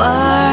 world.